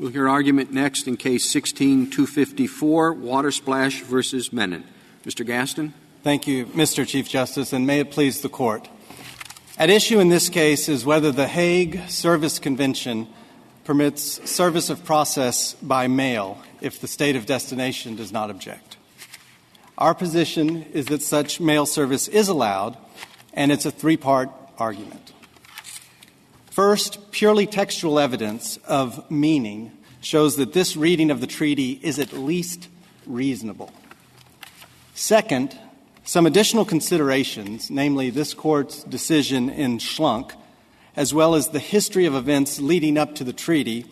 We'll hear argument next in Case 16-254, Water Splash versus Menon. Mr. Gaston? Thank you, Mr. Chief Justice, and may it please the Court. At issue in this case is whether the Hague Service Convention permits service of process by mail if the state of destination does not object. Our position is that such mail service is allowed, and it's a three part argument. First, purely textual evidence of meaning shows that this reading of the treaty is at least reasonable. Second, some additional considerations, namely this court's decision in Schlunk, as well as the history of events leading up to the treaty,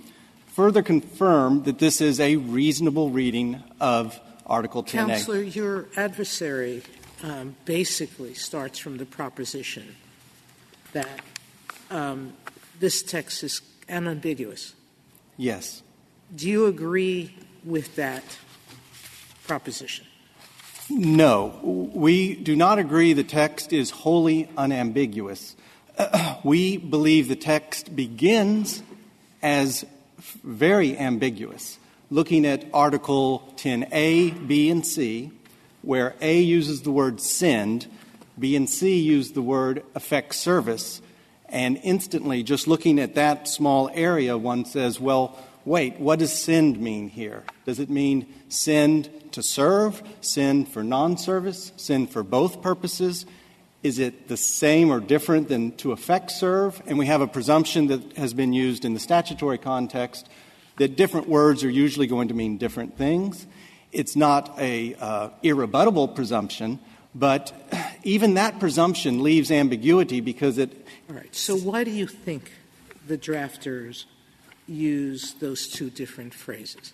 further confirm that this is a reasonable reading of Article 10A. Counselor, your adversary um, basically starts from the proposition that um, this text is unambiguous. Yes. Do you agree with that proposition? No. We do not agree the text is wholly unambiguous. we believe the text begins as very ambiguous, looking at Article 10A, B, and C, where A uses the word send, B and C use the word affect service, and instantly, just looking at that small area, one says, well, wait, what does send mean here? Does it mean send to serve, send for non service, send for both purposes? Is it the same or different than to effect serve? And we have a presumption that has been used in the statutory context that different words are usually going to mean different things. It's not a uh, irrebuttable presumption, but even that presumption leaves ambiguity because it all right. So why do you think the drafters use those two different phrases?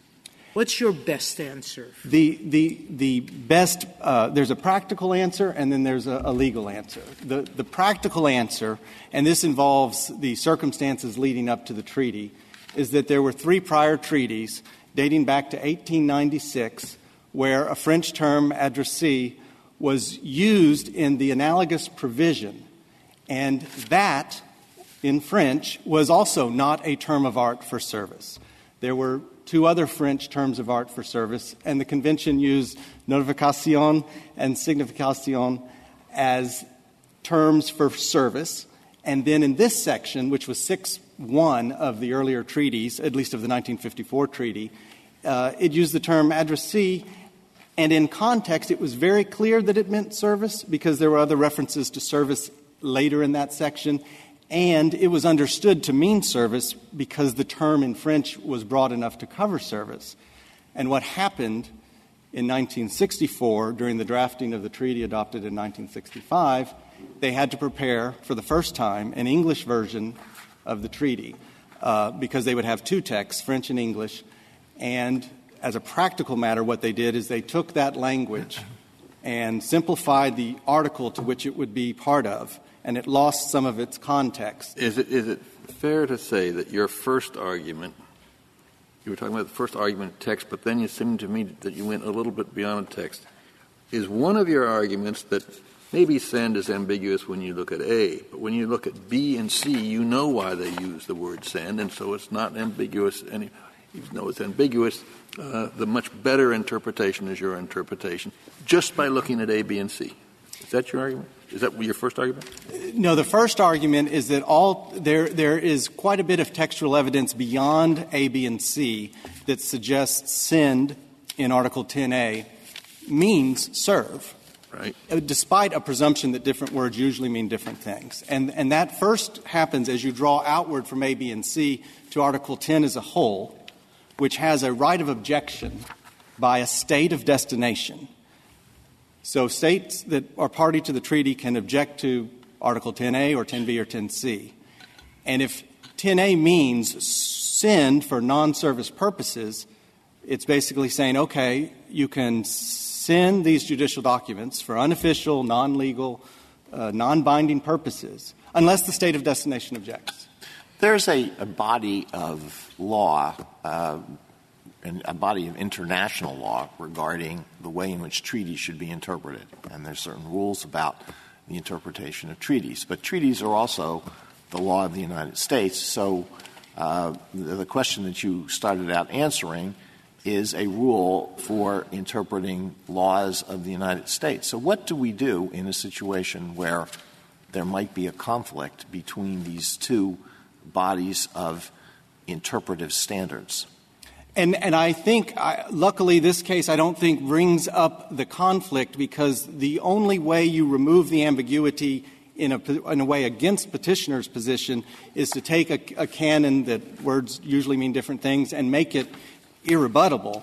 What's your best answer? The, the, the best, uh, there's a practical answer and then there's a, a, legal answer. The, the practical answer, and this involves the circumstances leading up to the treaty, is that there were three prior treaties dating back to 1896 where a French term, addressee, was used in the analogous provision and that, in French, was also not a term of art for service. There were two other French terms of art for service, and the convention used notification and signification as terms for service. And then in this section, which was 6 1 of the earlier treaties, at least of the 1954 treaty, uh, it used the term addressee. And in context, it was very clear that it meant service because there were other references to service later in that section, and it was understood to mean service because the term in French was broad enough to cover service. And what happened in 1964 during the drafting of the treaty adopted in 1965, they had to prepare for the first time an English version of the treaty uh, because they would have two texts, French and English. And as a practical matter, what they did is they took that language and simplified the article to which it would be part of and it lost some of its context. Is it, fair to say that your first argument, you were talking about the first argument text, but then you seemed to me that you went a little bit beyond the text, is one of your arguments that maybe send is ambiguous when you look at A, but when you look at B and C, you know why they use the word send, and so it's not ambiguous any, even though it's ambiguous, uh, the much better interpretation is your interpretation, just by looking at A, B, and C. Is that your argument? Is that your first argument? No, the first argument is that all there there is quite a bit of textual evidence beyond A, B, and C that suggests send in Article 10A means serve. Right. Uh, despite a presumption that different words usually mean different things. And, and that first happens as you draw outward from A, B, and C to Article 10 as a whole, which has a right of objection by a state of destination so states that are party to the treaty can object to Article 10A or 10B or 10C. And if 10A means send for non service purposes, it's basically saying, okay, you can send these judicial documents for unofficial, non legal, uh, non binding purposes, unless the state of destination objects. There's a, a body of law uh, a body of international law regarding the way in which treaties should be interpreted. And there's certain rules about the interpretation of treaties. But treaties are also the law of the United States. So uh, the, the question that you started out answering is a rule for interpreting laws of the United States. So, what do we do in a situation where there might be a conflict between these two bodies of interpretive standards? And, and I think, luckily, this case I don't think brings up the conflict because the only way you remove the ambiguity in a, in a way against petitioner's position is to take a, canon that words usually mean different things and make it irrebuttable.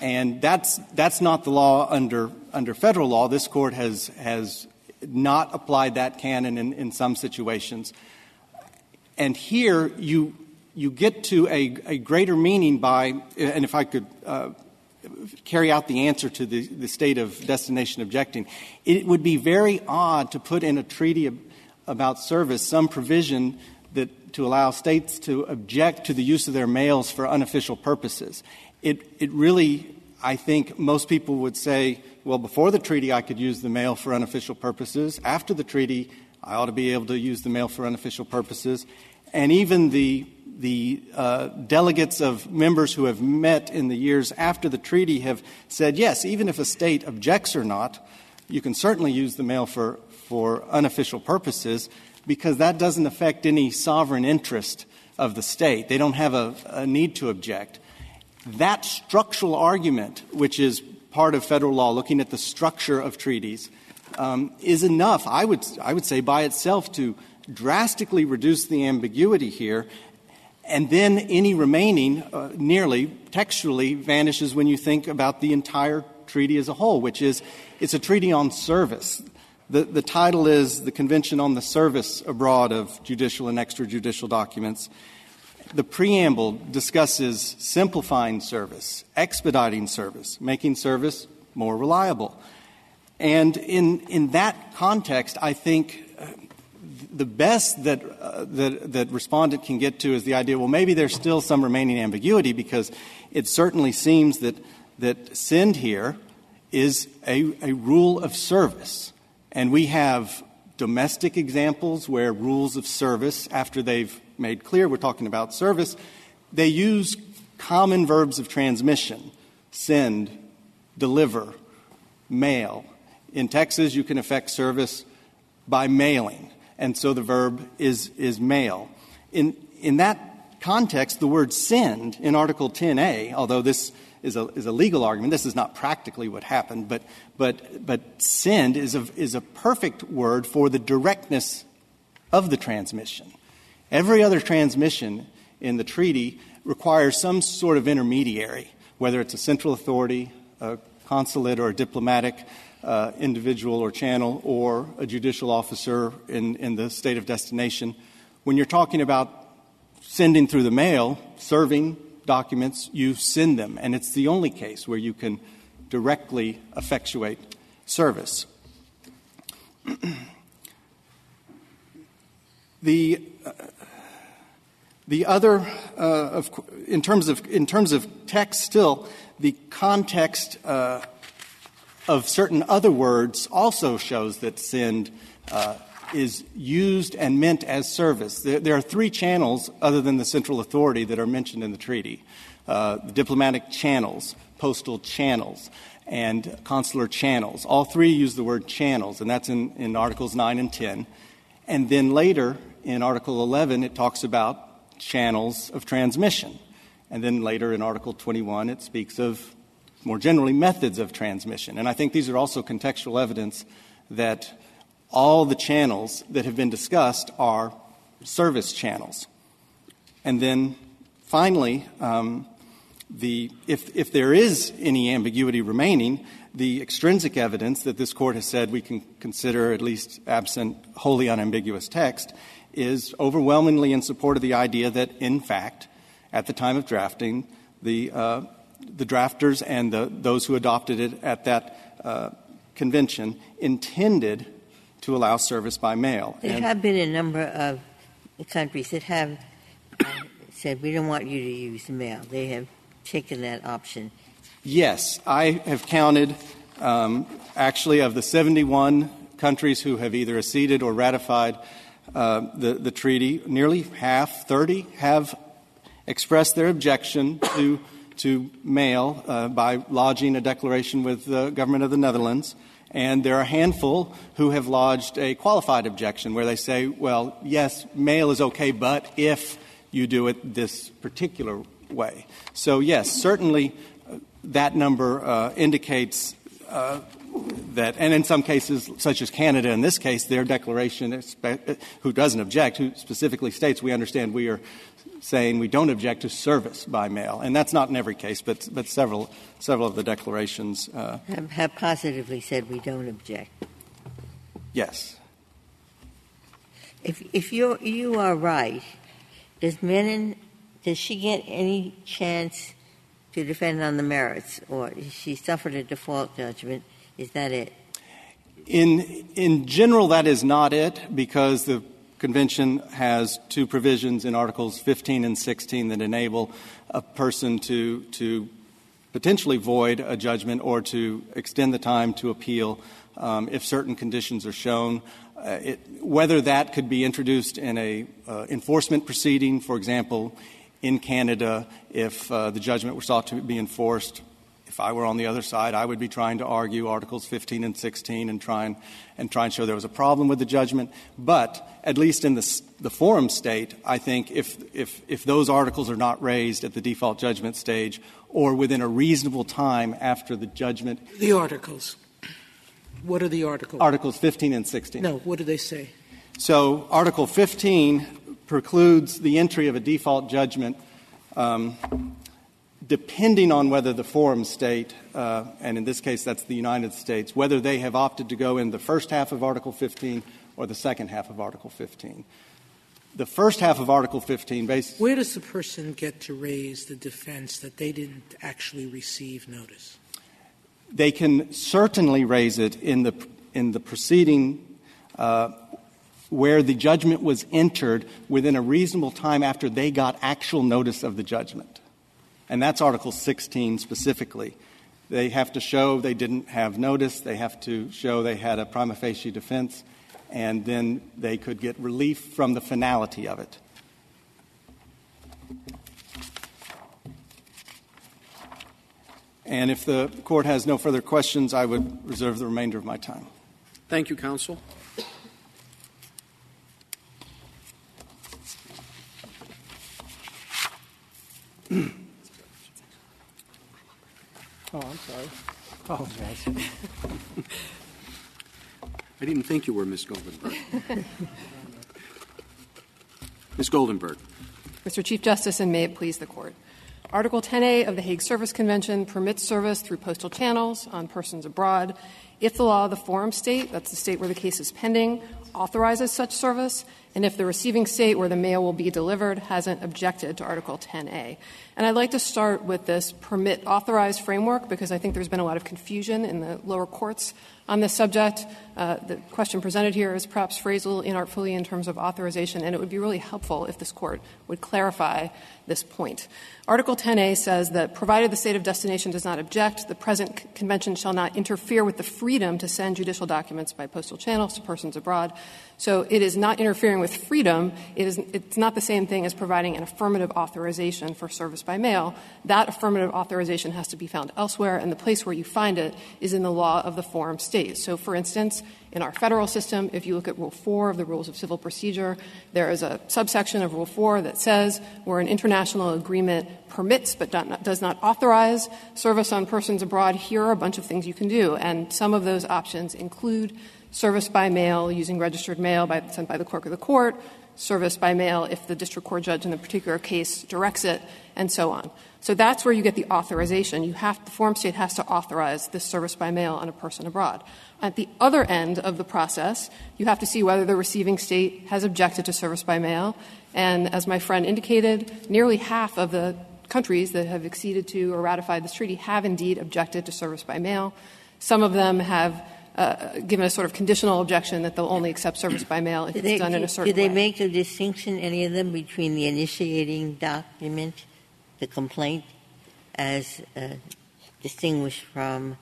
And that's, that's not the law under, under federal law. This court has, has not applied that canon in some situations. And here you, you get to a, greater meaning by, and if I could uh, carry out the answer to the, the state of destination objecting, it would be very odd to put in a treaty about service some provision that to allow states to object to the use of their mails for unofficial purposes. It, it really, I think most people would say, well, before the treaty, I could use the mail for unofficial purposes. After the treaty, I ought to be able to use the mail for unofficial purposes. And even the the uh, delegates of members who have met in the years after the treaty have said, yes, even if a state objects or not, you can certainly use the mail for, for unofficial purposes because that doesn't affect any sovereign interest of the state. They don't have a, a need to object. That structural argument, which is part of federal law, looking at the structure of treaties, is enough, I would, I would say, by itself to drastically reduce the ambiguity here and then any remaining, uh, nearly textually, vanishes when you think about the entire treaty as a whole, which is it's a treaty on service. The, the title is the Convention on the Service Abroad of Judicial and Extrajudicial Documents. The preamble discusses simplifying service, expediting service, making service more reliable. And in, in that context, I think the best that, uh, that, that respondent can get to is the idea, well, maybe there's still some remaining ambiguity because it certainly seems that, that send here is a rule of service. And we have domestic examples where rules of service, after they've made clear we're talking about service, they use common verbs of transmission send, deliver, mail. In Texas, you can effect service by mailing and so the verb is, is mail. In, in that context, the word send in Article 10A, although this is a, is a legal argument, this is not practically what happened, but, but, but send is a, is a perfect word for the directness of the transmission. Every other transmission in the treaty requires some sort of intermediary, whether it's a central authority, a consulate, or a diplomatic individual or channel or a judicial officer in, in the state of destination. When you're talking about sending through the mail, serving documents, you send them. And it's the only case where you can directly effectuate service. the, uh, the other, uh, of, in, terms of, in terms of text still, the context uh, of certain other words also shows that send uh, is used and meant as service. There, are three channels other than the central authority that are mentioned in the treaty uh, diplomatic channels, postal channels, and consular channels. All three use the word channels, and that's in, in Articles 9 and 10. And then later in Article 11, it talks about channels of transmission. And then later in Article 21, it speaks of more generally, methods of transmission. And I think these are also contextual evidence that all the channels that have been discussed are service channels. And then finally, um, the, if, if there is any ambiguity remaining, the extrinsic evidence that this court has said we can consider, at least absent wholly unambiguous text, is overwhelmingly in support of the idea that, in fact, at the time of drafting, the uh, the drafters and the, those who adopted it at that uh, convention intended to allow service by mail. There and have been a number of countries that have uh, said, we don't want you to use mail. They have taken that option. Yes. I have counted, um, actually, of the 71 countries who have either acceded or ratified uh, the, the treaty, nearly half, 30, have expressed their objection to, to mail uh, by lodging a declaration with the government of the Netherlands. And there are a handful who have lodged a qualified objection where they say, well, yes, mail is okay, but if you do it this particular way. So, yes, certainly uh, that number uh, indicates uh, that, and in some cases, such as Canada in this case, their declaration, who doesn't object, who specifically states, we understand we are saying we don't object to service by mail. And that's not in every case, but, but several, several of the declarations uh, have, have positively said we don't object. Yes. If, if you're, you are right, does Menon, does she get any chance to defend on the merits, or she suffered a default judgment? Is that it? In, in general, that is not it, because the convention has two provisions in Articles 15 and 16 that enable a person to, to potentially void a judgment or to extend the time to appeal um, if certain conditions are shown. Uh, it, whether that could be introduced in a uh, enforcement proceeding, for example, in Canada, if uh, the judgment were sought to be enforced if I were on the other side, I would be trying to argue Articles 15 and 16 and try and, and try and show there was a problem with the judgment. But at least in the, the forum state, I think if, if, if those articles are not raised at the default judgment stage or within a reasonable time after the judgment. The articles. What are the articles? Articles 15 and 16. No, what do they say? So Article 15 precludes the entry of a default judgment um, depending on whether the forum state, uh, and in this case that's the United States, whether they have opted to go in the first half of Article 15 or the second half of Article 15. The first half of Article 15 basically. Where does the person get to raise the defense that they didn't actually receive notice? They can certainly raise it in the, in the proceeding uh, where the judgment was entered within a reasonable time after they got actual notice of the judgment and that's Article 16 specifically. They have to show they didn't have notice, they have to show they had a prima facie defense, and then they could get relief from the finality of it. And if the court has no further questions, I would reserve the remainder of my time. Thank you, counsel. Oh, I'm sorry. Oh, Apologize. I didn't think you were Miss Goldenberg. Ms. Goldenberg. Mr. Chief Justice, and may it please the Court. Article 10A of the Hague Service Convention permits service through postal channels on persons abroad if the law of the forum state, that's the state where the case is pending, authorizes such service, and if the receiving state where the mail will be delivered hasn't objected to Article 10A. And I'd like to start with this permit authorized framework because I think there's been a lot of confusion in the lower courts on this subject. Uh, the question presented here is perhaps phrasal inartfully in terms of authorization, and it would be really helpful if this court would clarify this point. Article 10A says that provided the state of destination does not object, the present convention shall not interfere with the freedom to send judicial documents by postal channels to persons abroad. So it is not interfering with freedom. It is, it's not the same thing as providing an affirmative authorization for service by mail. That affirmative authorization has to be found elsewhere, and the place where you find it is in the law of the forum state. So, for instance, in our federal system, if you look at Rule 4 of the Rules of Civil Procedure, there is a subsection of Rule 4 that says where an international agreement permits but does not authorize service on persons abroad, here are a bunch of things you can do. And some of those options include service by mail using registered mail by, sent by the clerk of the court, service by mail if the district court judge in the particular case directs it, and so on. So that's where you get the authorization. You have, the form state has to authorize this service by mail on a person abroad. At the other end of the process, you have to see whether the receiving state has objected to service by mail. And as my friend indicated, nearly half of the countries that have acceded to or ratified this treaty have indeed objected to service by mail. Some of them have given a sort of conditional objection that they'll only accept service by mail if it's done in a certain way. Did they make a distinction, any of them, between the initiating document, the complaint, as uh, distinguished from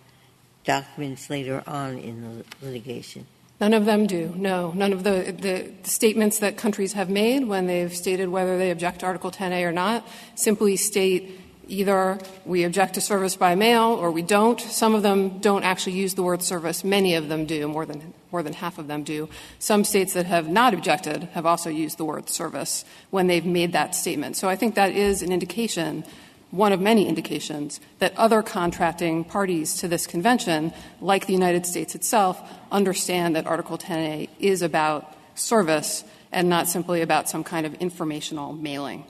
documents later on in the litigation? None of them do, no. None of the, the, statements that countries have made when they've stated whether they object to Article 10A or not simply state either we object to service by mail or we don't. Some of them don't actually use the word service. Many of them do, more than, more than half of them do. Some states that have not objected have also used the word service when they've made that statement. So I think that is an indication one of many indications that other contracting parties to this convention, like the United States itself, understand that Article 10A is about service and not simply about some kind of informational mailing.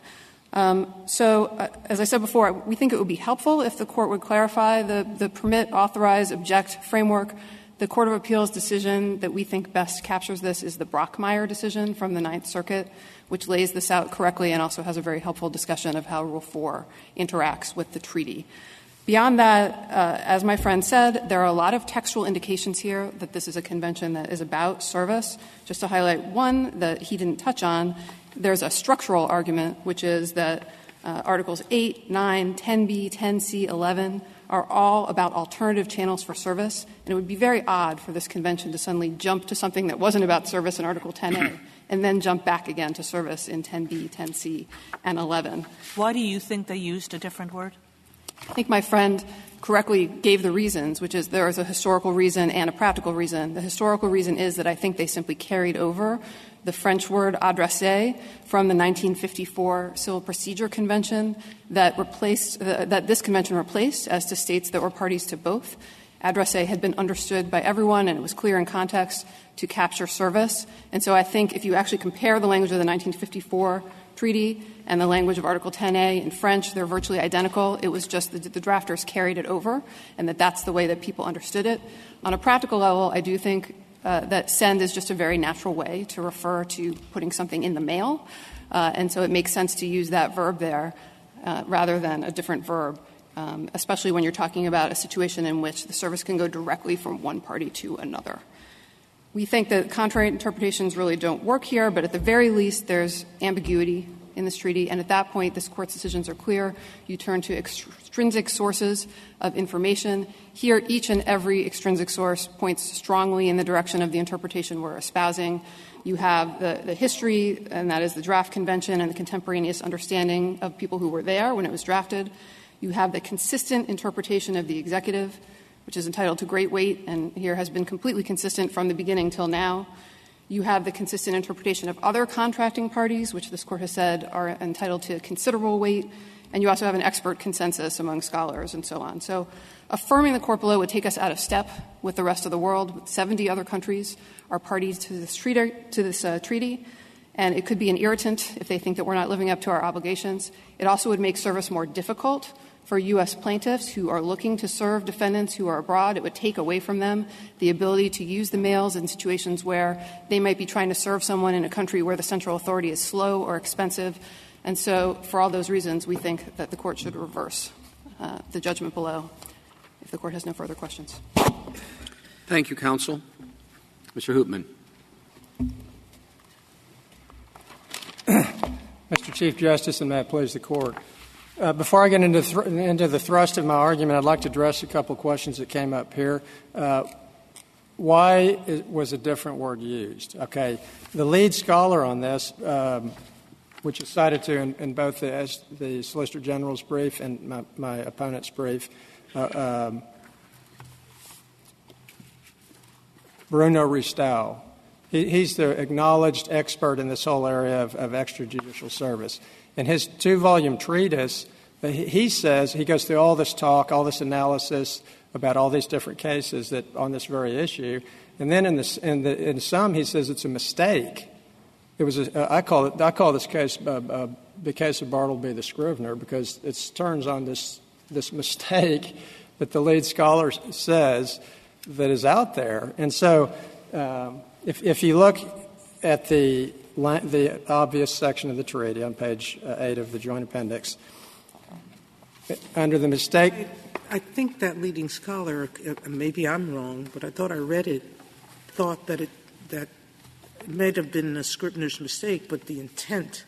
Um, so, uh, as I said before, we think it would be helpful if the court would clarify the, permit, authorize, object framework. The Court of Appeals decision that we think best captures this is the Brockmeyer decision from the Ninth Circuit, which lays this out correctly and also has a very helpful discussion of how Rule 4 interacts with the treaty. Beyond that, uh, as my friend said, there are a lot of textual indications here that this is a convention that is about service. Just to highlight one that he didn't touch on, there's a structural argument, which is that uh, Articles 8, 9, 10b, 10c, 11 are all about alternative channels for service. And it would be very odd for this convention to suddenly jump to something that wasn't about service in Article 10a and then jump back again to service in 10b, 10c, and 11. Why do you think they used a different word? I think my friend correctly gave the reasons, which is there is a historical reason and a practical reason. The historical reason is that I think they simply carried over the French word adressé from the 1954 Civil Procedure Convention that replaced uh, that this convention replaced as to states that were parties to both. Adressé had been understood by everyone, and it was clear in context to capture service. And so I think if you actually compare the language of the 1954 treaty and the language of Article 10A in French, they're virtually identical. It was just that the drafters carried it over, and that that's the way that people understood it. On a practical level, I do think uh, that send is just a very natural way to refer to putting something in the mail. Uh, and so it makes sense to use that verb there uh, rather than a different verb, um, especially when you're talking about a situation in which the service can go directly from one party to another. We think that contrary interpretations really don't work here, but at the very least, there's ambiguity in this treaty. And at that point, this court's decisions are clear. You turn to extrinsic sources of information. Here, each and every extrinsic source points strongly in the direction of the interpretation we're espousing. You have the, the history, and that is the draft convention and the contemporaneous understanding of people who were there when it was drafted. You have the consistent interpretation of the executive, which is entitled to great weight and here has been completely consistent from the beginning till now. You have the consistent interpretation of other contracting parties, which this court has said are entitled to considerable weight. And you also have an expert consensus among scholars and so on. So affirming the court below would take us out of step with the rest of the world. 70 other countries are parties to this treaty, uh, treaty. And it could be an irritant if they think that we're not living up to our obligations. It also would make service more difficult for U.S. plaintiffs who are looking to serve defendants who are abroad. It would take away from them the ability to use the mails in situations where they might be trying to serve someone in a country where the central authority is slow or expensive. And so, for all those reasons, we think that the court should reverse uh, the judgment below if the court has no further questions. Thank you, counsel. Mr. Hoopman. Mr. Chief Justice, and may it please the court. Uh, before I get into, th- into the thrust of my argument, I'd like to address a couple questions that came up here. Uh, why is, was a different word used? Okay, the lead scholar on this, um, which is cited to in, in both the, the, Solicitor General's brief and my, my opponent's brief, uh, um, Bruno Ristau. He, he's the acknowledged expert in this whole area of, of extrajudicial service. In his two volume treatise, he says, he goes through all this talk, all this analysis about all these different cases that on this very issue. And then in, this, in, the, in some, he says it's a mistake. It was a, I call it I call this case uh, uh, the case of Bartleby the Scrivener because it turns on this this mistake that the lead scholar says that is out there. And so, um, if if you look at the the obvious section of the treaty on page uh, 8 of the joint appendix. Under the mistake. I, think that leading scholar, uh, maybe I'm wrong, but I thought I read it, thought that it, that it may have been a Scrivener's mistake, but the intent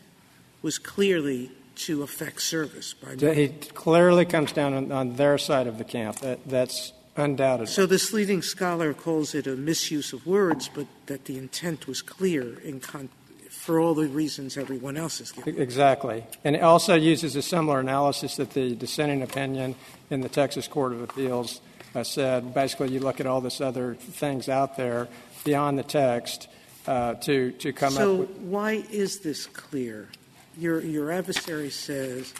was clearly to affect service. By he clearly comes down on, on, their side of the camp. That, that's Undoubtedly. So this leading scholar calls it a misuse of words, but that the intent was clear in con- for all the reasons everyone else is giving. Exactly. And it also uses a similar analysis that the dissenting opinion in the Texas Court of Appeals uh, said. Basically, you look at all this other things out there beyond the text uh, to, to come so up with. So, why is this clear? Your, your adversary says,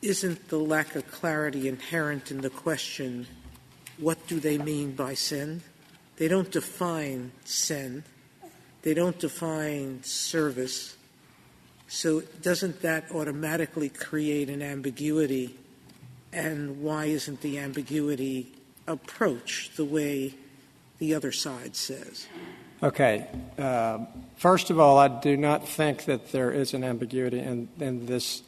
isn't the lack of clarity inherent in the question, what do they mean by sin? They don't define sin. They don't define service. So doesn't that automatically create an ambiguity? And why isn't the ambiguity approached the way the other side says? Okay. Uh, first of all, I do not think that there is an ambiguity in, in this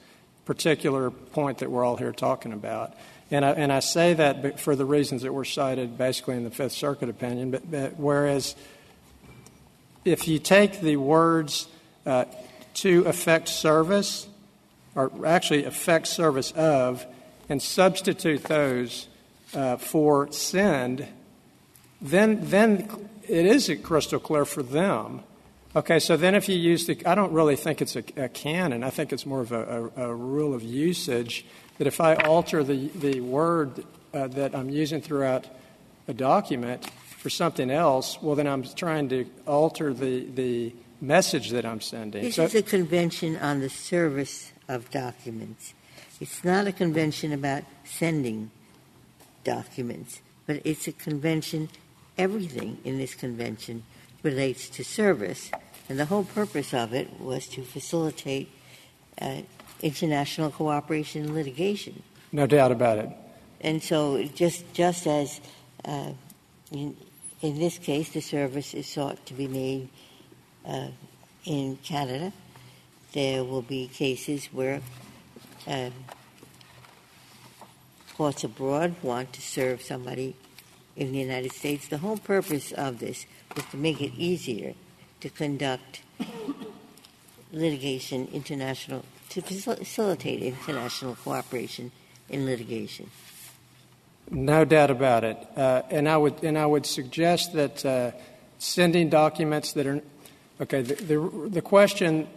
particular point that we're all here talking about. And I, and I say that for the reasons that were cited basically in the Fifth Circuit opinion. But, but whereas if you take the words uh, to affect service, or actually affect service of, and substitute those uh, for send, then, then it is crystal clear for them. Okay, so then if you use the, I don't really think it's a, a canon. I think it's more of a, a, a, rule of usage that if I alter the, the word uh, that I'm using throughout a document for something else, well, then I'm trying to alter the, the message that I'm sending. This so, is a convention on the service of documents. It's not a convention about sending documents, but it's a convention everything in this convention relates to service. And the whole purpose of it was to facilitate uh, international cooperation in litigation. No doubt about it. And so, just just as uh, in, in, this case, the service is sought to be made uh, in Canada, there will be cases where um, courts abroad want to serve somebody in the United States. The whole purpose of this was to make it easier to conduct litigation international to facilitate international cooperation in litigation. No doubt about it, uh, and I would and I would suggest that uh, sending documents that are okay. The, the, the question,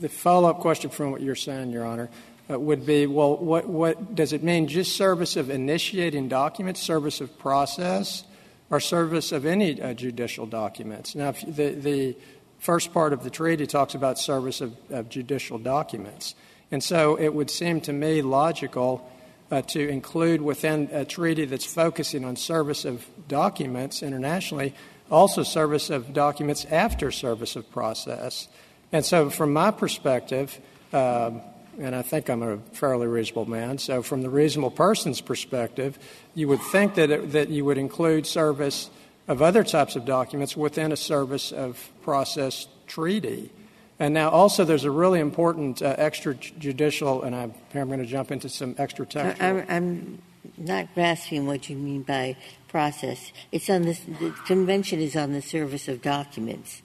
the follow up question from what you're saying, Your Honor, uh, would be well, what, what does it mean? Just service of initiating documents, service of process, or service of any uh, judicial documents? Now, the, the first part of the treaty talks about service of, of judicial documents. And so it would seem to me logical uh, to include within a treaty that's focusing on service of documents internationally also service of documents after service of process. And so, from my perspective, um, and I think I'm a fairly reasonable man. So, from the reasonable person's perspective, you would think that, it, that you would include service of other types of documents within a service of process treaty. And now, also, there's a really important uh, extrajudicial, and I'm, I'm going to jump into some extra textual. I'm not grasping what you mean by process. It's on this, the convention is on the service of documents.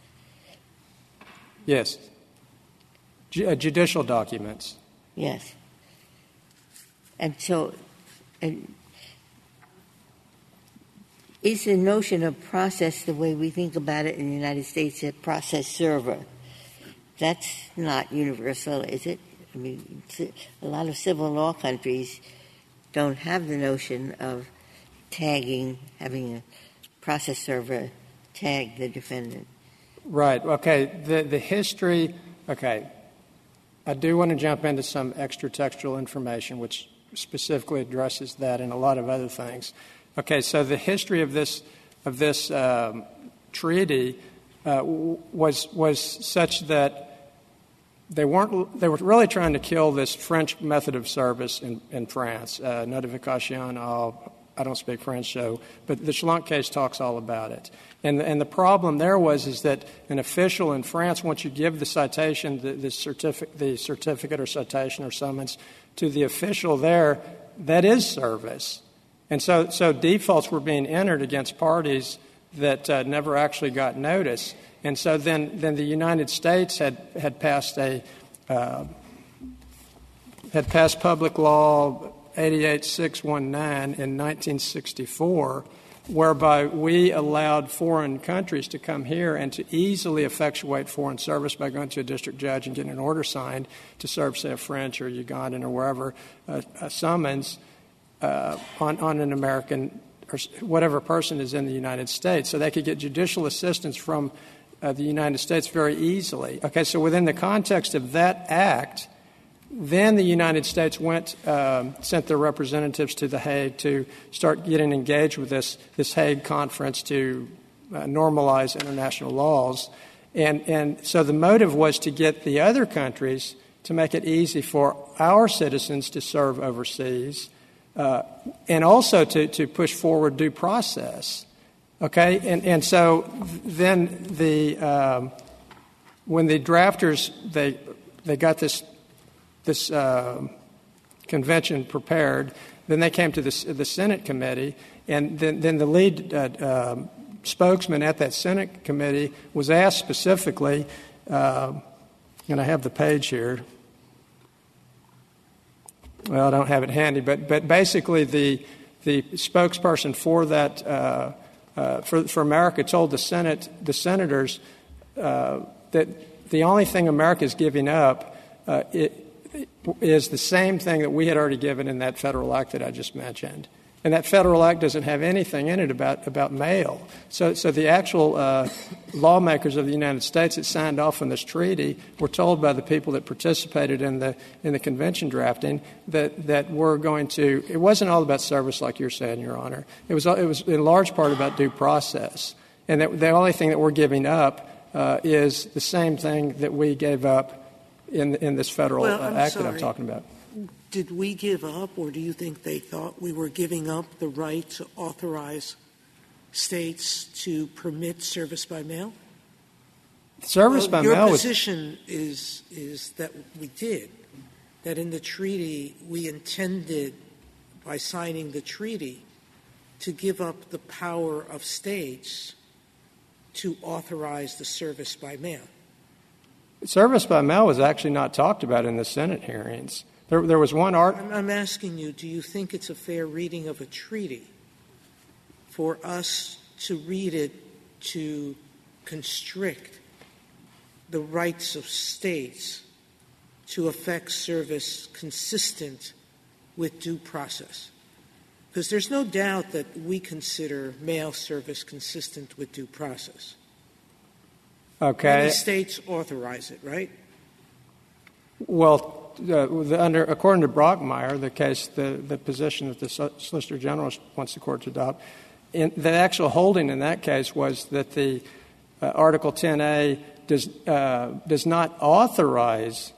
Yes. Ju- uh, judicial documents. Yes. And so, and is the notion of process the way we think about it in the United States a process server? That's not universal, is it? I mean, a lot of civil law countries don't have the notion of tagging, having a process server tag the defendant. Right. Okay. The the history. Okay. I do want to jump into some extra textual information, which specifically addresses that and a lot of other things. Okay, so the history of this of this um, treaty uh, was was such that they weren't they were really trying to kill this French method of service in, in France, uh, notification. I don't speak French, so but the Schlenk case talks all about it. And, and the problem there was is that an official in France, once you give the citation, the, the, certific- the certificate or citation or summons to the official there, that is service. And so, so defaults were being entered against parties that uh, never actually got notice. And so then, then the United States had, had passed a uh, had passed public law 88619 in 1964, whereby we allowed foreign countries to come here and to easily effectuate foreign service by going to a district judge and getting an order signed to serve, say, a French or Ugandan or wherever uh, a summons on, on an American or whatever person is in the United States. So they could get judicial assistance from uh, the United States very easily. Okay, so within the context of that act, then the United States went, um, sent their representatives to The Hague to start getting engaged with this, this Hague conference to uh, normalize international laws. And, and so the motive was to get the other countries to make it easy for our citizens to serve overseas uh, and also to, to push forward due process. Okay? And, and so then the, um, when the drafters, they, they got this this uh, convention prepared. Then they came to the, the Senate committee, and then, then the lead uh, uh, spokesman at that Senate committee was asked specifically, uh, and I have the page here. Well, I don't have it handy, but, but basically the, the spokesperson for that uh, uh, for, for America told the Senate the senators uh, that the only thing America is giving up uh, it, is the same thing that we had already given in that federal act that I just mentioned. And that federal act doesn't have anything in it about, about mail. So, so the actual uh, lawmakers of the United States that signed off on this treaty were told by the people that participated in the, in the convention drafting that, that we're going to, it wasn't all about service like you're saying, Your Honor. It was, it was in large part about due process. And that the only thing that we're giving up uh, is the same thing that we gave up in, in this federal well, uh, act sorry. that I'm talking about. Did we give up, or do you think they thought we were giving up the right to authorize states to permit service by mail? Service well, by your mail. Your position is is that we did. That in the treaty we intended, by signing the treaty, to give up the power of states to authorize the service by mail. Service by mail was actually not talked about in the Senate hearings. There, there was one art. I'm, I'm asking you, do you think it's a fair reading of a treaty for us to read it to constrict the rights of states to effect service consistent with due process? Because there's no doubt that we consider mail service consistent with due process. Okay. Many states authorize it, right? Well, under, according to Brockmeyer, the case, the, the position that the Solicitor General wants the court to adopt, in, the actual holding in that case was that the uh, Article 10A does, uh, does not authorize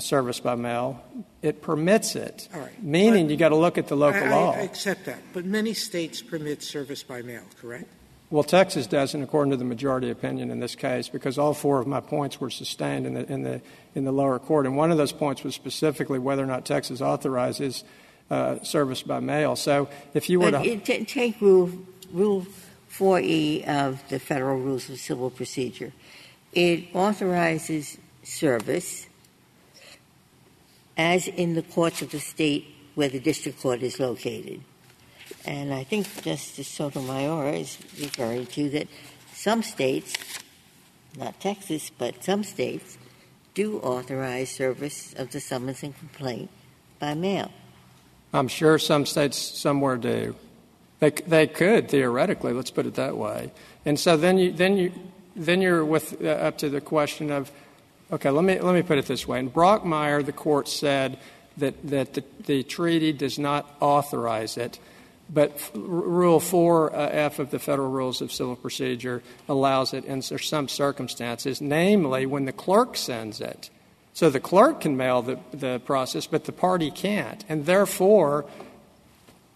service by mail. It permits it. All right. Meaning but you got to look at the local law. I accept that. But many states permit service by mail, correct? Well, Texas doesn't, according to the majority opinion in this case, because all four of my points were sustained in the, in the, in the lower court. And one of those points was specifically whether or not Texas authorizes uh, service by mail. So if you were but to. T- take Rule, Rule 4E of the Federal Rules of Civil Procedure, it authorizes service as in the courts of the state where the district court is located. And I think Justice Sotomayor is referring to that some states, not Texas, but some states, do authorize service of the summons and complaint by mail. I'm sure some states somewhere do. They, they could theoretically. Let's put it that way. And so then you then you then you're with uh, up to the question of, okay, let me let me put it this way. In Brockmeyer, the court said that that the, the treaty does not authorize it. But Rule 4F of the Federal Rules of Civil Procedure allows it in some circumstances, namely when the clerk sends it. So the clerk can mail the, the process, but the party can't. And therefore,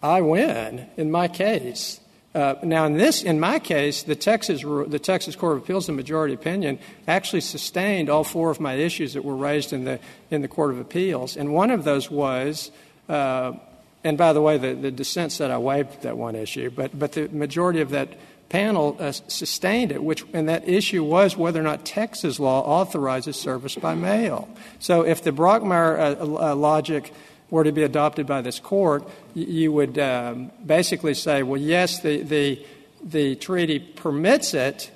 I win in my case. Uh, now, in this, in my case, the Texas, the Texas Court of Appeals, the majority opinion, actually sustained all four of my issues that were raised in the in the Court of Appeals, and one of those was uh, and by the way, the, the dissent said I waived that one issue, but, but the majority of that panel uh, sustained it, which, and that issue was whether or not Texas law authorizes service by mail. So if the Brockmeyer uh, uh, logic were to be adopted by this court, you would um, basically say, well, yes, the, the, the treaty permits it,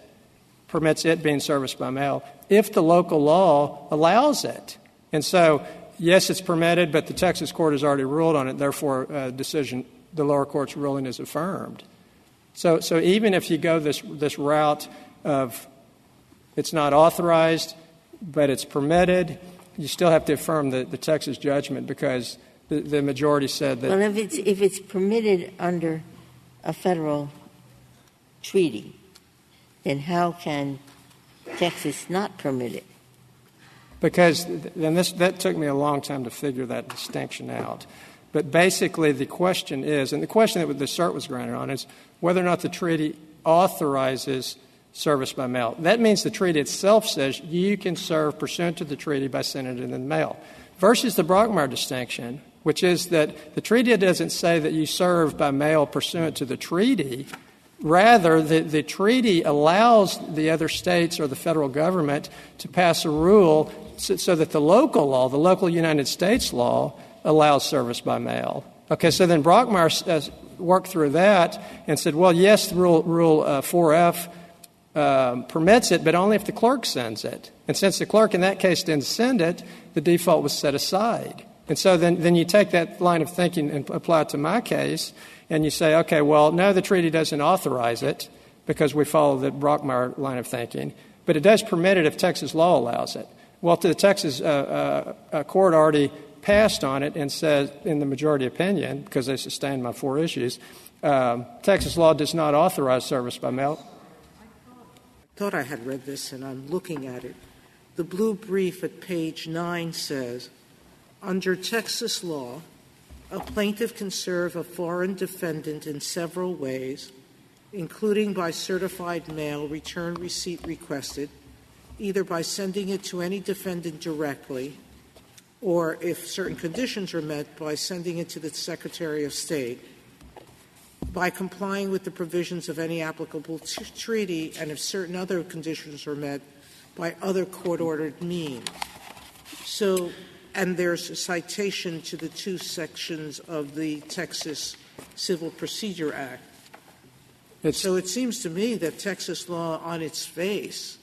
permits it being serviced by mail, if the local law allows it. And so, yes, it's permitted, but the Texas court has already ruled on it, therefore, uh, decision, the lower court's ruling is affirmed. So, so even if you go this, this route of it's not authorized, but it's permitted, you still have to affirm the, the Texas judgment because the, the majority said that. Well, if it's, if it's permitted under a federal treaty, then how can Texas not permit it? Because, and this, that took me a long time to figure that distinction out. But basically, the question is, and the question that the cert was granted on is whether or not the treaty authorizes service by mail. That means the treaty itself says you can serve pursuant to the treaty by sending it in the mail. Versus the Brockmeyer distinction, which is that the treaty doesn't say that you serve by mail pursuant to the treaty. Rather, the, the treaty allows the other states or the federal government to pass a rule so, that the local law, the local United States law, allows service by mail. Okay, so then Brockmeyer uh, worked through that and said, well, yes, Rule, rule uh, 4F um, permits it, but only if the clerk sends it. And since the clerk in that case didn't send it, the default was set aside. And so then, then you take that line of thinking and apply it to my case, and you say, okay, well, no, the treaty doesn't authorize it because we follow the Brockmeyer line of thinking, but it does permit it if Texas law allows it. Well, the Texas uh, uh, uh court already passed on it and said, in the majority opinion, because they sustained my four issues, um, Texas law does not authorize service by mail I thought I had read this and I'm looking at it. The blue brief at page 9 says Under Texas law, a plaintiff can serve a foreign defendant in several ways, including by certified mail, return receipt requested, either by sending it to any defendant directly, or if certain conditions are met, by sending it to the Secretary of State by complying with the provisions of any applicable t- treaty and if certain other conditions are met by other court ordered means. So, and there's a citation to the two sections of the Texas Civil Procedure Act. It's so it seems to me that Texas law on its face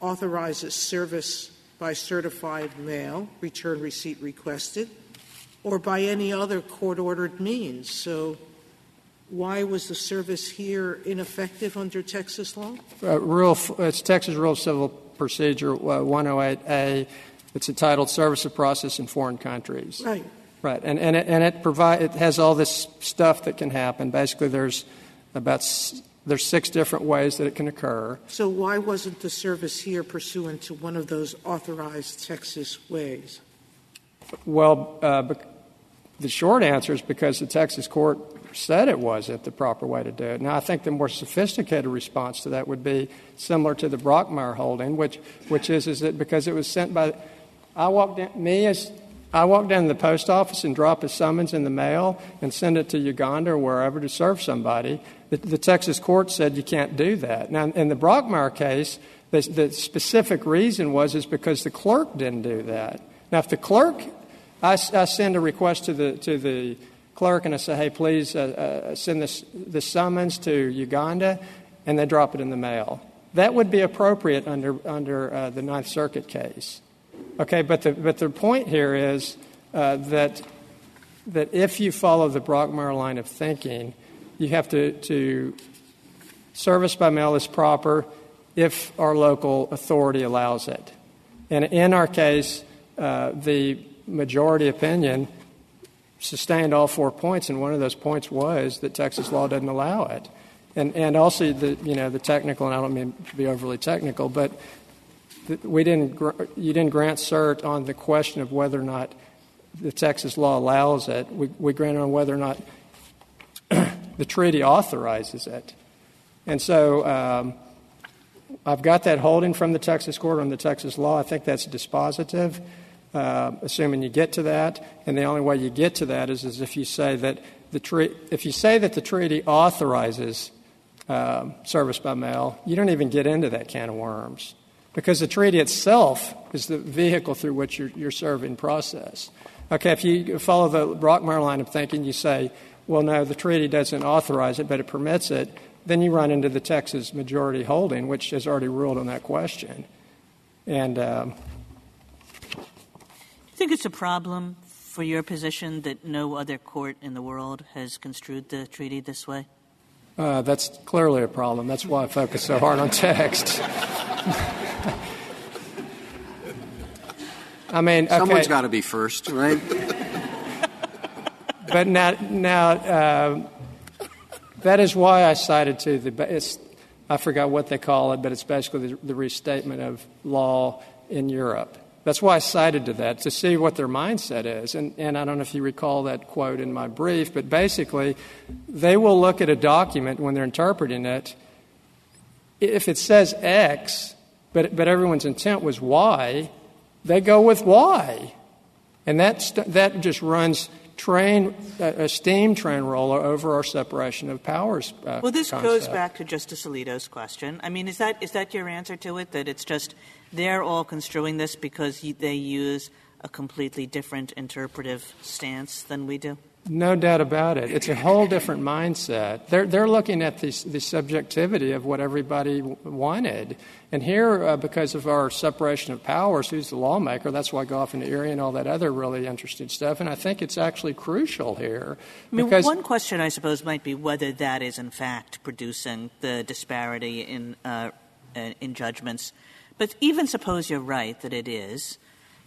authorizes service by certified mail, return receipt requested, or by any other court ordered means. So why was the service here ineffective under Texas law? Uh, rule, it's Texas Rule of Civil Procedure uh, 108A. It's entitled Service of Process in Foreign Countries. Right. Right, and, and, it, and it, provide, it has all this stuff that can happen. Basically, there's about there's six different ways that it can occur. So why wasn't the service here pursuant to one of those authorized Texas ways? Well, uh, the short answer is because the Texas court said it wasn't the proper way to do it. Now, I think the more sophisticated response to that would be similar to the Brockmeyer holding, which, which is, is that because it was sent by, I walked in, me as, I walk down to the post office and drop a summons in the mail and send it to Uganda or wherever to serve somebody. The, the Texas court said you can't do that. Now, in the Brockmeyer case, the, the specific reason was is because the clerk didn't do that. Now, if the clerk, I, send a request to the to the clerk and I say, hey, please uh, uh, send this, this summons to Uganda, and they drop it in the mail. That would be appropriate under, under uh, the Ninth Circuit case. Okay, but the, but the point here is that, that if you follow the Brockmeyer line of thinking, you have to, to service by mail is proper if our local authority allows it. And in our case, uh, the majority opinion sustained all four points, and one of those points was that Texas law doesn't allow it. And, and also the you know the technical, and I don't mean to be overly technical, but we didn't you didn't grant cert on the question of whether or not the Texas law allows it. We, we granted on whether or not the treaty authorizes it. And so um, I've got that holding from the Texas court on the Texas law. I think that's dispositive uh, assuming you get to that. And the only way you get to that is, is if you say that the tre- if you say that the treaty authorizes uh, service by mail, you don't even get into that can of worms because the treaty itself is the vehicle through which you're, you're serving process. Okay, if you follow the Brockmeyer line of thinking, you say, well, no, the treaty doesn't authorize it, but it permits it, then you run into the Texas majority holding, which has already ruled on that question. And um, Do you think it's a problem for your position that no other court in the world has construed the treaty this way? uh, that's clearly a problem. That's why I focus so hard on text. I mean, okay. Someone's got to be first, right? But now, now uh, that is why I cited to the. I forgot what they call it, but it's basically the, the restatement of law in Europe. That's why I cited to that to see what their mindset is. And, and I don't know if you recall that quote in my brief, but basically, they will look at a document when they're interpreting it. If it says X, but, but everyone's intent was Y, they go with Y. And that, that just runs train, a steam train roller over our separation of powers. Uh, well, this goes back to Justice Alito's question. I mean, is that is that your answer to it? That it's just they're all construing this because they use a completely different interpretive stance than we do? No doubt about it. It's a whole different mindset. They're, they're looking at the, the subjectivity of what everybody wanted. And here, uh, because of our separation of powers, who's the lawmaker? That's why I go off into Erie and all that other really interesting stuff. And I think it's actually crucial here. I mean, one question, I suppose, might be whether that is, in fact, producing the disparity in, uh, in judgments. But even suppose you're right that it is.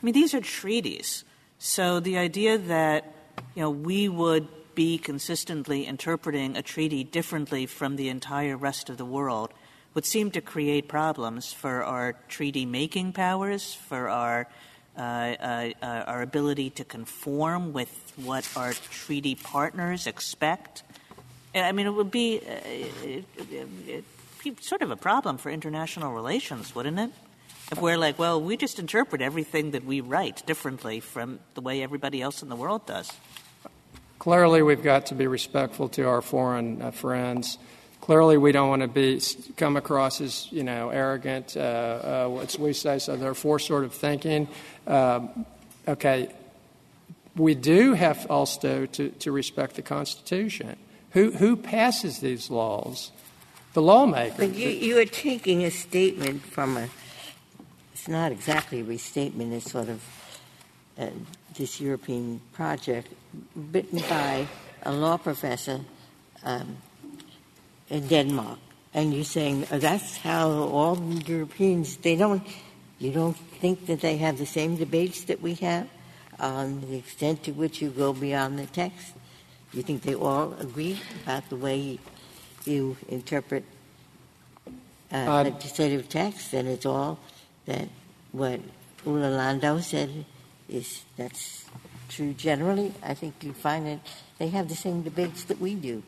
I mean, these are treaties. So the idea that you know, we would be consistently interpreting a treaty differently from the entire rest of the world would seem to create problems for our treaty making powers, for our uh, uh, uh, our ability to conform with what our treaty partners expect. I mean, it would be, uh, it, it, be sort of a problem for international relations, wouldn't it? If we're like, well, we just interpret everything that we write differently from the way everybody else in the world does. Clearly, we've got to be respectful to our foreign uh, friends. Clearly, we don't want to be come across as you know arrogant. Uh, uh, what we say, so therefore, sort of thinking. Um, okay, we do have also to, to respect the Constitution. Who who passes these laws? The lawmakers. But you, you are taking a statement from a. It's not exactly a restatement. It's sort of uh, this European project written by a law professor um, in Denmark, and you're saying oh, that's how all Europeans they don't you don't think that they have the same debates that we have on the extent to which you go beyond the text. You think they all agree about the way you interpret uh, uh, legislative text, and it's all that what Lando said is that's true generally. I think you find that they have the same debates that we do.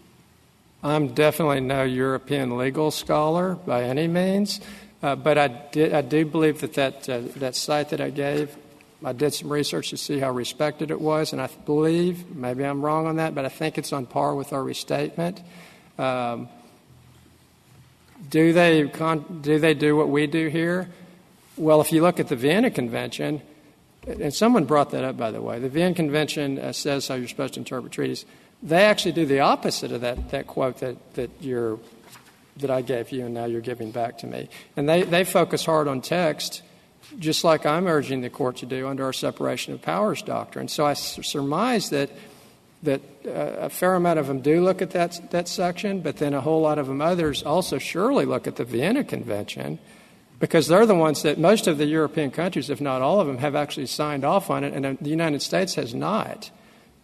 I'm definitely no European legal scholar by any means, uh, but I, did, I do believe that that, uh, that site that I gave, I did some research to see how respected it was, and I believe, maybe I'm wrong on that, but I think it's on par with our restatement. Um, do they con- do they do what we do here? Well, if you look at the Vienna Convention, and someone brought that up, by the way. The Vienna Convention uh, says how you're supposed to interpret treaties. They actually do the opposite of that, that quote that, that, you're, that I gave you and now you're giving back to me. And they, they focus hard on text, just like I'm urging the court to do under our separation of powers doctrine. So I surmise that, that uh, a fair amount of them do look at that, that section, but then a whole lot of them others also surely look at the Vienna Convention because they're the ones that most of the European countries, if not all of them, have actually signed off on it, and the United States has not.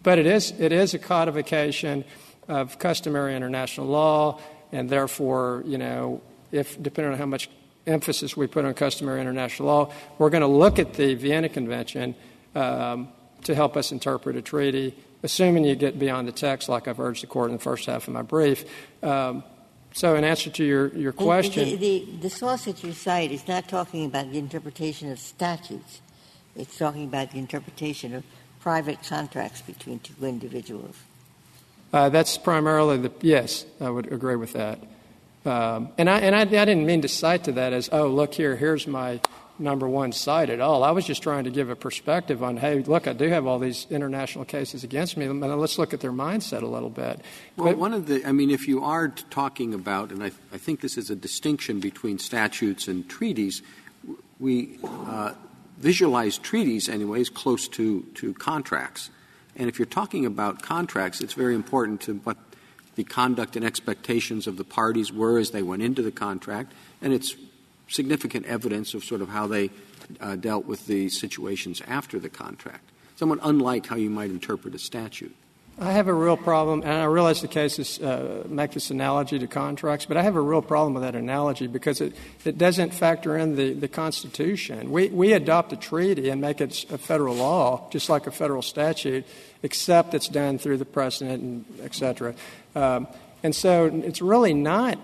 But it is, it is a codification of customary international law, and therefore, you know, if depending on how much emphasis we put on customary international law, we're going to look at the Vienna Convention um, to help us interpret a treaty, assuming you get beyond the text, like I've urged the court in the first half of my brief. Um, so, in answer to your, your question. The, the, the, source that you cite is not talking about the interpretation of statutes, it's talking about the interpretation of private contracts between two individuals. Uh, that's primarily the, yes, I would agree with that. Um, and I, and I, I, didn't mean to cite to that as, oh, look here, here's my number one side at all. I was just trying to give a perspective on, hey, look, I do have all these international cases against me. Let's look at their mindset a little bit. Well, but, one of the, I mean, if you are talking about, and I, I think this is a distinction between statutes and treaties, we uh, visualize treaties, anyways, close to, to contracts. And if you're talking about contracts, it's very important to what the conduct and expectations of the parties were as they went into the contract, and it's significant evidence of sort of how they uh, dealt with the situations after the contract, somewhat unlike how you might interpret a statute. I have a real problem, and I realize the cases uh, make this analogy to contracts, but I have a real problem with that analogy because it, it doesn't factor in the, Constitution. We, we adopt a treaty and make it a federal law, just like a federal statute, except it's done through the president and et cetera. Um, and so it's really not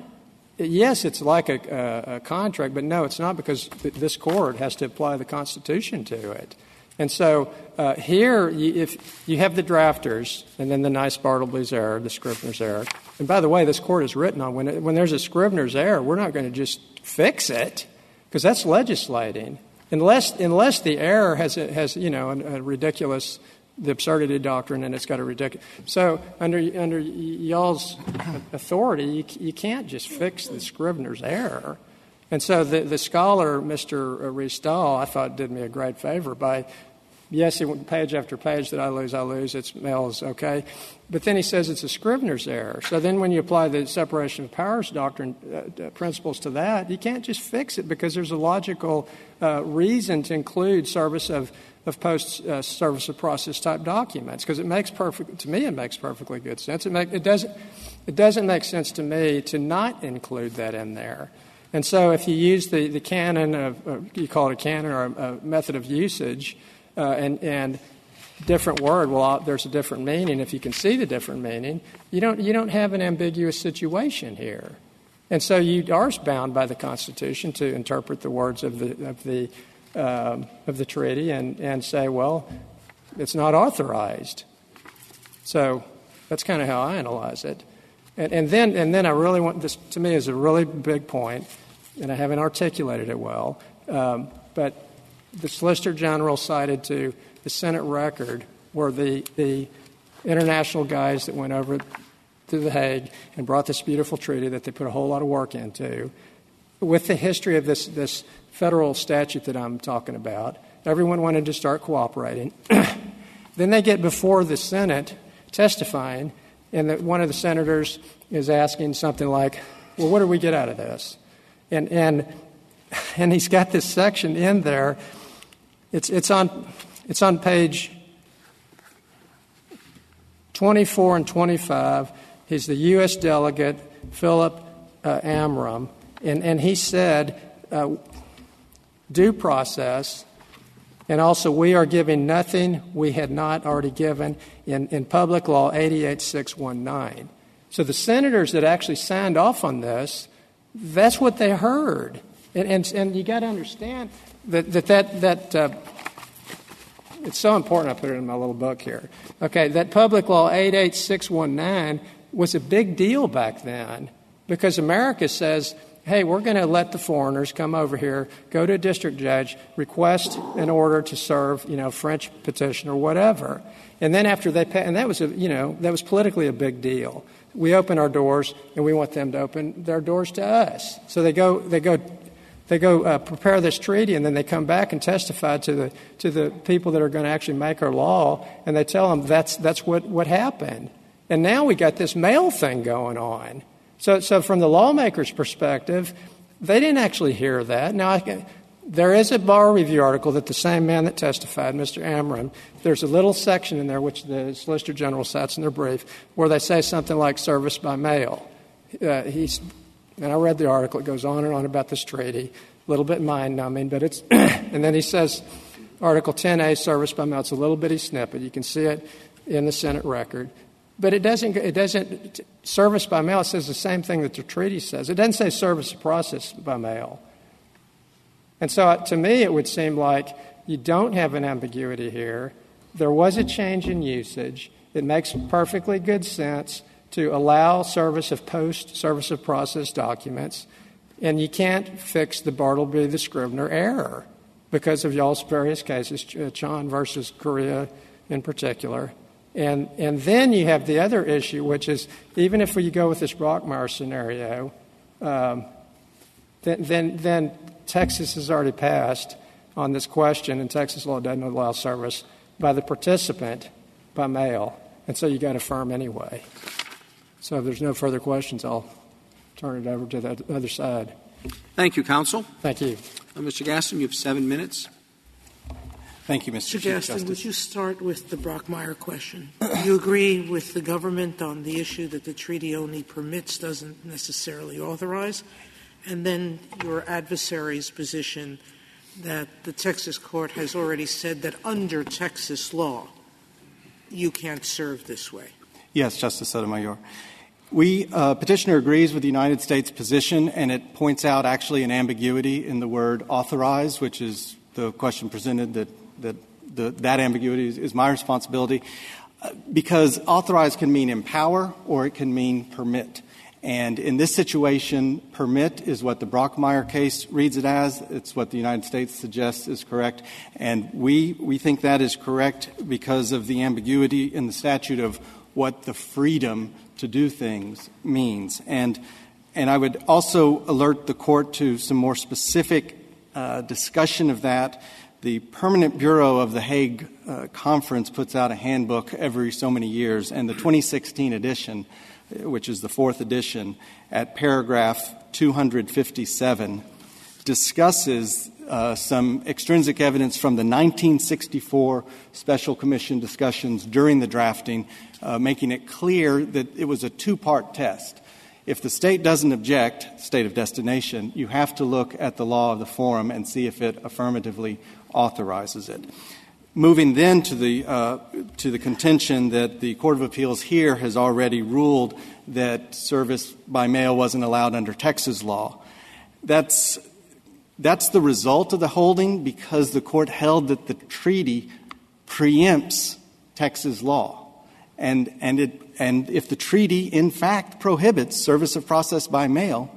yes, it's like a, contract, but no, it's not because this court has to apply the Constitution to it. And so uh, here, if you have the drafters and then the nice Bartleby's error, the Scrivener's error. And by the way, this court has written on when, it, when there's a Scrivener's error, we're not going to just fix it because that's legislating. Unless, unless the error has, has you know, a ridiculous the absurdity doctrine, and it's got a ridiculous. So under under y'all's authority, you, you can't just fix the Scrivener's error. And so the, the scholar, Mr. Ristau, I thought did me a great favor by, yes, he went page after page that I lose, I lose, it's mail is okay. But then he says it's a Scrivener's error. So then when you apply the separation of powers doctrine uh, principles to that, you can't just fix it because there's a logical uh, reason to include service of of post uh, service of process type documents because it makes perfect to me it makes perfectly good sense. It, make, it doesn't it doesn't make sense to me to not include that in there. And so if you use the, the canon of uh, you call it a canon or a, a method of usage uh, and and different word well uh, there's a different meaning. If you can see the different meaning you don't you don't have an ambiguous situation here. And so you are bound by the constitution to interpret the words of the of the of the treaty and, and say, well, it's not authorized. So that's kind of how I analyze it. And, and, then, and then I really want this to me is a really big point, and I haven't articulated it well. Um, but the Solicitor General cited to the Senate record where the, the international guys that went over to The Hague and brought this beautiful treaty that they put a whole lot of work into. With the history of this, this federal statute that I'm talking about. Everyone wanted to start cooperating. then they get before the Senate testifying, and the, one of the senators is asking something like, Well, what do we get out of this? And, and, and he's got this section in there. It's, it's, on, it's on page 24 and 25. He's the U.S. delegate, Philip uh, Amram, and, and he said, uh, due process, and also we are giving nothing we had not already given in, in Public Law 88619. So the senators that actually signed off on this, that's what they heard. And, and, and you got to understand that that, that, that uh, it's so important I put it in my little book here. Okay, that Public Law 88619 was a big deal back then because America says hey, we're going to let the foreigners come over here, go to a district judge, request an order to serve, you know, French petition or whatever. And then after they pay, and that was, a, you know, that was politically a big deal. We open our doors and we want them to open their doors to us. So they go, they go, they go uh, prepare this treaty and then they come back and testify to the, to the people that are going to actually make our law and they tell them that's, that's what, what happened. And now we got this mail thing going on. So, so from the lawmaker's perspective, they didn't actually hear that. Now, I, there is a bar review article that the same man that testified, Mr. Amram, there's a little section in there which the Solicitor General cites in their brief where they say something like service by mail. Uh, he's, and I read the article, it goes on and on about this treaty, a little bit mind numbing, but it's, and then he says, Article 10A, service by mail, it's a little bitty snippet. You can see it in the Senate record. But it doesn't, it doesn't, service by mail says the same thing that the treaty says. It doesn't say service of process by mail. And so uh, to me, it would seem like you don't have an ambiguity here. There was a change in usage. It makes perfectly good sense to allow service of post service of process documents, and you can't fix the Bartleby the Scrivener error. because of y'all's various cases, Ch- Chan versus Korea in particular. And, and then you have the other issue, which is even if you go with this Brockmeyer scenario, um, then, then, then Texas has already passed on this question, and Texas law doesn't allow service by the participant by mail. And so you got to affirm anyway. So if there's no further questions, I'll turn it over to the other side. Thank you, counsel. Thank you. Uh, Mr. Gaston, you have seven minutes. Thank you, Mr. Chief Justice. would you start with the Brockmeyer question? you agree with the government on the issue that the treaty only permits, doesn't necessarily authorize? And then your adversary's position that the Texas court has already said that under Texas law, you can't serve this way. Yes, Justice Sotomayor. We, uh, petitioner agrees with the United States position, and it points out actually an ambiguity in the word authorize, which is the question presented that, that that ambiguity is, my responsibility, uh, because authorized can mean empower or it can mean permit. And in this situation, permit is what the Brockmeyer case reads it as. It's what the United States suggests is correct. And we, we think that is correct because of the ambiguity in the statute of what the freedom to do things means. And, and I would also alert the court to some more specific uh, discussion of that. The Permanent Bureau of the Hague uh, Conference puts out a handbook every so many years, and the 2016 edition which is the fourth edition, at paragraph 257, discusses uh, some extrinsic evidence from the 1964 Special Commission discussions during the drafting, uh, making it clear that it was a two part test. If the state doesn't object, state of destination, you have to look at the law of the forum and see if it affirmatively authorizes it. Moving then to the, uh, to the contention that the Court of Appeals here has already ruled that service by mail wasn't allowed under Texas law. That's, that's the result of the holding because the court held that the treaty preempts Texas law. And, and, it, and if the treaty, in fact, prohibits service of process by mail,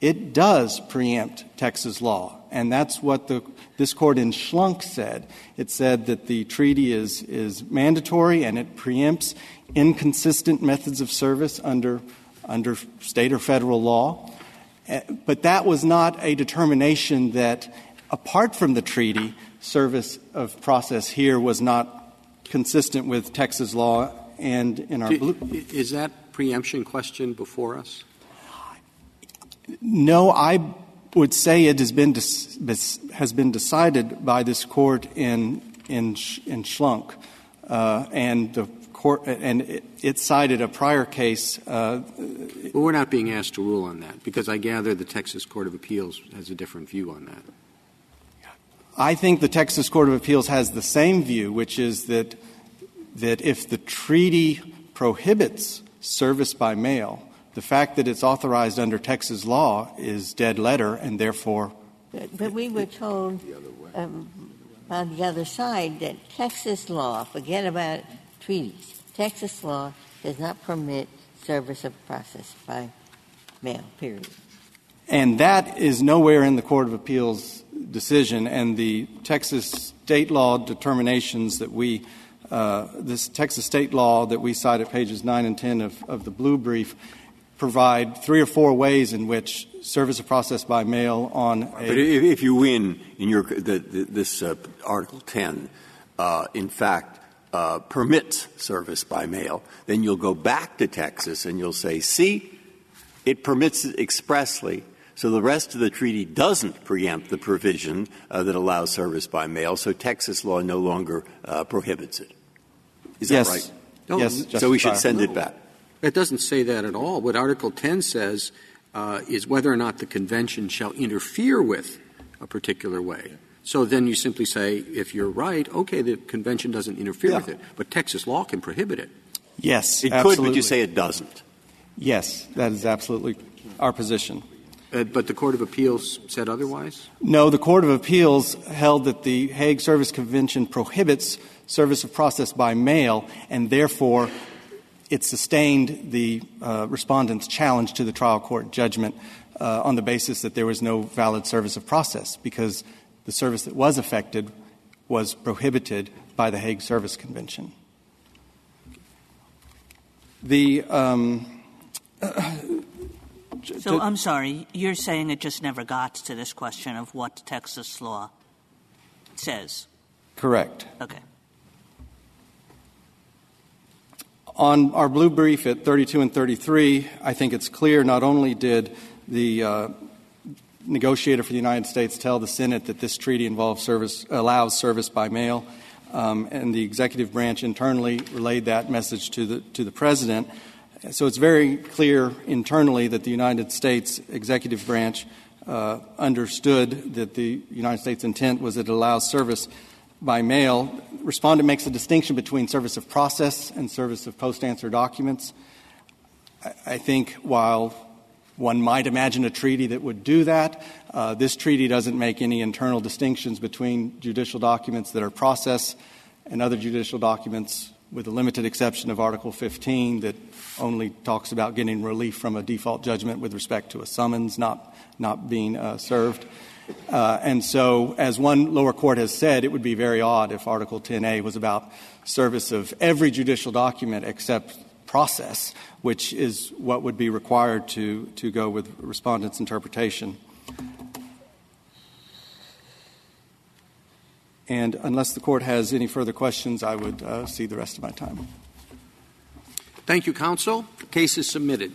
it does preempt Texas law. And that's what the, this court in Schlunk said. It said that the treaty is, is mandatory and it preempts inconsistent methods of service under, under state or federal law. Uh, but that was not a determination that, apart from the treaty, service of process here was not consistent with Texas law and in our blue. Is that preemption question before us? No, I would say it has been, has been decided by this court in, in, in Schlunk. Uh, and the court, and it, it cited a prior case. Uh, well, we're not being asked to rule on that because I gather the Texas Court of Appeals has a different view on that. I think the Texas Court of Appeals has the same view, which is that, that if the treaty prohibits service by mail, the fact that it's authorized under Texas law is dead letter, and therefore. But, we were told um, on the other side that Texas law, forget about treaties, Texas law does not permit service of process by mail, period. And that is nowhere in the Court of Appeals decision, and the Texas state law determinations that we, uh, this Texas state law that we cite at pages 9 and 10 of, of the blue brief, provide three or four ways in which service of process by mail on a. But if, if you win in your this uh, Article 10, uh, in fact, uh, permits service by mail, then you'll go back to Texas and you'll say, see, it permits it expressly. So the rest of the treaty doesn't preempt the provision that allows service by mail. So Texas law no longer prohibits it. Is yes. that right? No, yes. So we should send it back. It doesn't say that at all. What Article 10 says uh, is whether or not the convention shall interfere with a particular way. So then you simply say, if you're right, okay, the convention doesn't interfere yeah. with it, but Texas law can prohibit it. Yes, it absolutely. could, but you say it doesn't. Yes, that is absolutely our position. Uh, but the Court of Appeals said otherwise? No, the Court of Appeals held that the Hague Service Convention prohibits service of process by mail, and therefore it sustained the uh, respondent's challenge to the trial court judgment uh, on the basis that there was no valid service of process because the service that was affected was prohibited by the Hague Service Convention. The um, So I'm sorry, you're saying it just never got to this question of what Texas law says? correct. Okay. On our blue brief at 32 and 33, I think it's clear not only did the uh, negotiator for the United States tell the Senate that this treaty involves service, allows service by mail, um, and the executive branch internally relayed that message to the, to the president. So it's very clear internally that the United States executive branch uh, understood that the United States intent was that it allows service by mail. Respondent makes a distinction between service of process and service of post answer documents. I, think while one might imagine a treaty that would do that. Uh, this treaty doesn't make any internal distinctions between judicial documents that are process and other judicial documents, with the limited exception of Article 15 that only talks about getting relief from a default judgment with respect to a summons not, not being uh, served. Uh, and so, as one lower court has said, it would be very odd if Article 10A was about service of every judicial document except process, which is what would be required to, to go with respondent's interpretation. And unless the court has any further questions, I would uh, see the rest of my time. Thank you, counsel. Case is submitted.